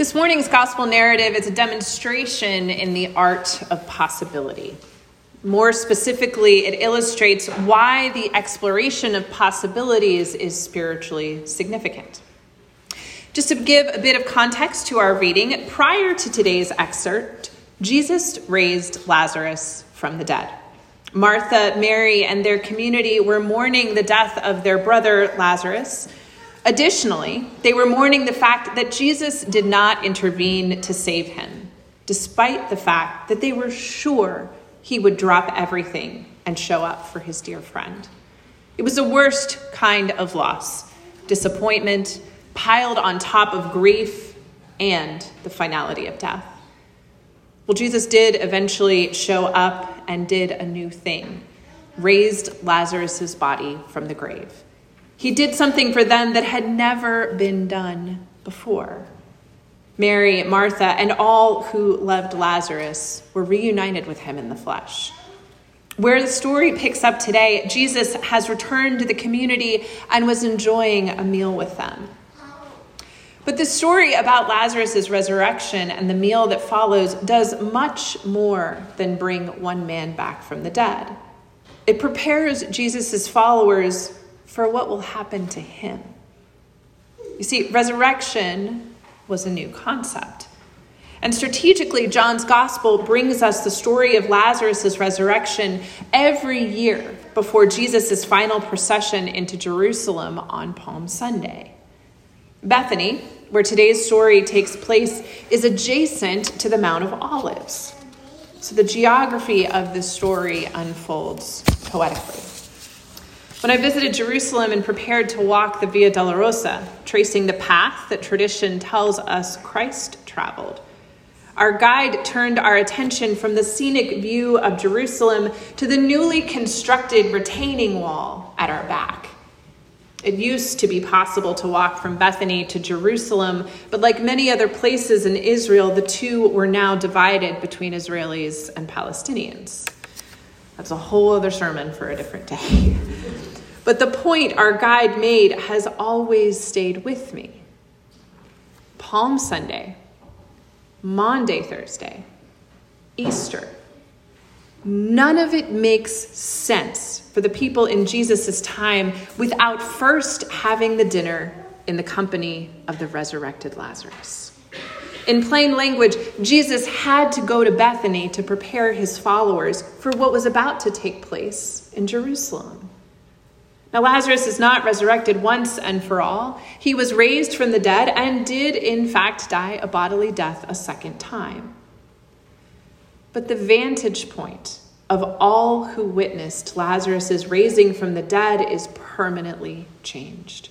This morning's gospel narrative is a demonstration in the art of possibility. More specifically, it illustrates why the exploration of possibilities is spiritually significant. Just to give a bit of context to our reading, prior to today's excerpt, Jesus raised Lazarus from the dead. Martha, Mary, and their community were mourning the death of their brother Lazarus Additionally, they were mourning the fact that Jesus did not intervene to save him, despite the fact that they were sure he would drop everything and show up for his dear friend. It was the worst kind of loss disappointment piled on top of grief and the finality of death. Well, Jesus did eventually show up and did a new thing raised Lazarus' body from the grave. He did something for them that had never been done before. Mary, Martha, and all who loved Lazarus were reunited with him in the flesh. Where the story picks up today, Jesus has returned to the community and was enjoying a meal with them. But the story about Lazarus' resurrection and the meal that follows does much more than bring one man back from the dead. It prepares Jesus' followers for what will happen to him. You see, resurrection was a new concept. And strategically, John's gospel brings us the story of Lazarus' resurrection every year before Jesus' final procession into Jerusalem on Palm Sunday. Bethany, where today's story takes place, is adjacent to the Mount of Olives. So the geography of this story unfolds poetically. When I visited Jerusalem and prepared to walk the Via Dolorosa, tracing the path that tradition tells us Christ traveled, our guide turned our attention from the scenic view of Jerusalem to the newly constructed retaining wall at our back. It used to be possible to walk from Bethany to Jerusalem, but like many other places in Israel, the two were now divided between Israelis and Palestinians. That's a whole other sermon for a different day. But the point our guide made has always stayed with me. Palm Sunday, Maundy, Thursday, Easter. None of it makes sense for the people in Jesus' time without first having the dinner in the company of the resurrected Lazarus. In plain language, Jesus had to go to Bethany to prepare his followers for what was about to take place in Jerusalem. Now, Lazarus is not resurrected once and for all. He was raised from the dead and did, in fact, die a bodily death a second time. But the vantage point of all who witnessed Lazarus' raising from the dead is permanently changed.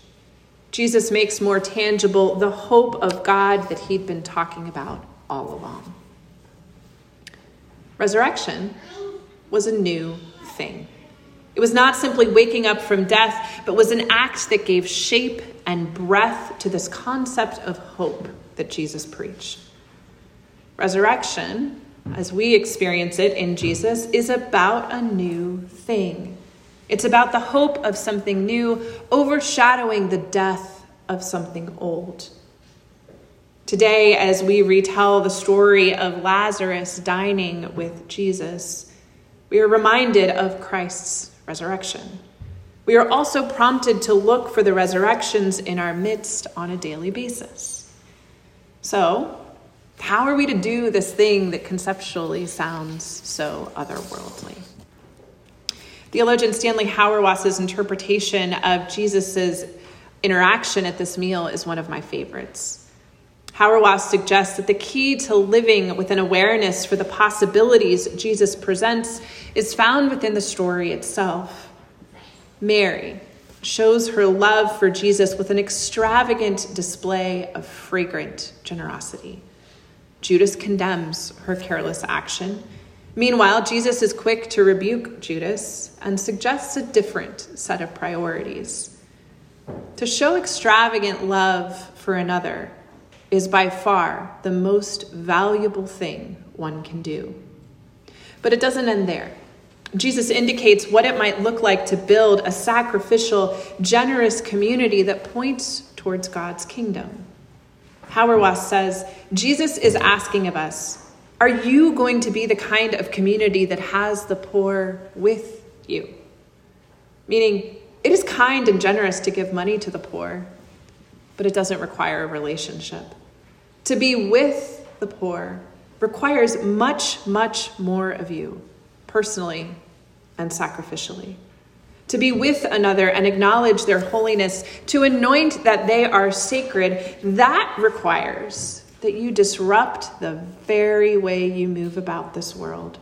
Jesus makes more tangible the hope of God that he'd been talking about all along. Resurrection was a new thing. It was not simply waking up from death, but was an act that gave shape and breath to this concept of hope that Jesus preached. Resurrection, as we experience it in Jesus, is about a new thing. It's about the hope of something new overshadowing the death of something old. Today, as we retell the story of Lazarus dining with Jesus, we are reminded of Christ's resurrection. We are also prompted to look for the resurrections in our midst on a daily basis. So, how are we to do this thing that conceptually sounds so otherworldly? Theologian Stanley Hauerwas's interpretation of Jesus' interaction at this meal is one of my favorites. Hauerwas suggests that the key to living with an awareness for the possibilities Jesus presents is found within the story itself. Mary shows her love for Jesus with an extravagant display of fragrant generosity. Judas condemns her careless action. Meanwhile, Jesus is quick to rebuke Judas and suggests a different set of priorities. To show extravagant love for another is by far the most valuable thing one can do. But it doesn't end there. Jesus indicates what it might look like to build a sacrificial, generous community that points towards God's kingdom. Hauerwas says Jesus is asking of us Are you going to be the kind of community that has the poor with you? Meaning, it is kind and generous to give money to the poor, but it doesn't require a relationship. To be with the poor requires much, much more of you, personally and sacrificially. To be with another and acknowledge their holiness, to anoint that they are sacred, that requires that you disrupt the very way you move about this world.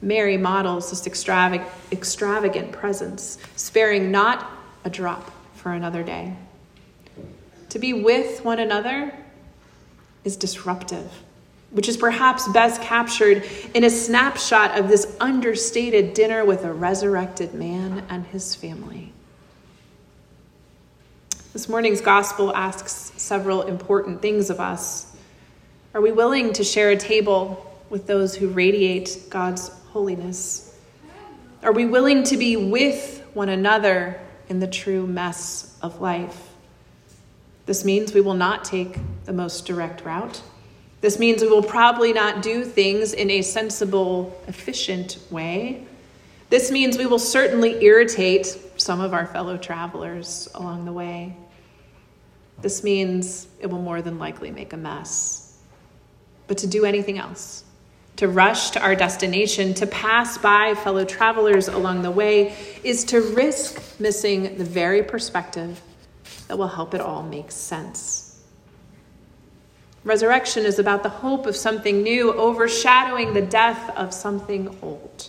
Mary models this extravagant, presence, sparing not a drop for another day. To be with one another is disruptive, which is perhaps best captured in a snapshot of this understated dinner with a resurrected man and his family. This morning's gospel asks several important things of us. Are we willing to share a table with those who radiate God's holiness? Are we willing to be with one another in the true mess of life? This means we will not take the most direct route. This means we will probably not do things in a sensible, efficient way. This means we will certainly irritate some of our fellow travelers along the way. This means it will more than likely make a mess. But to do anything else, to rush to our destination, to pass by fellow travelers along the way, is to risk missing the very perspective that will help it all make sense. Resurrection is about the hope of something new overshadowing the death of something old.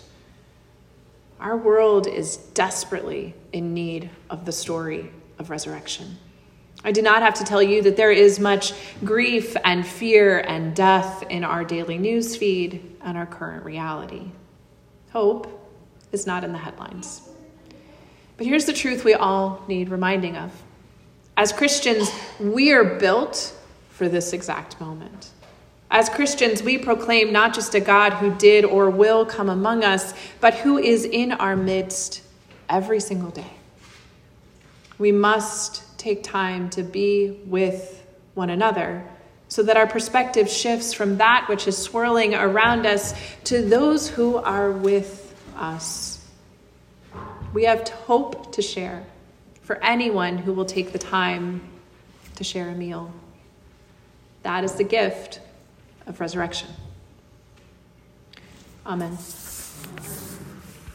Our world is desperately in need of the story of resurrection. I do not have to tell you that there is much grief and fear and death in our daily news feed and our current reality. Hope is not in the headlines. But here's the truth we all need reminding of as Christians, we are built for this exact moment. As Christians, we proclaim not just a God who did or will come among us, but who is in our midst every single day. We must take time to be with one another so that our perspective shifts from that which is swirling around us to those who are with us. We have hope to share for anyone who will take the time to share a meal. That is the gift of resurrection. Amen.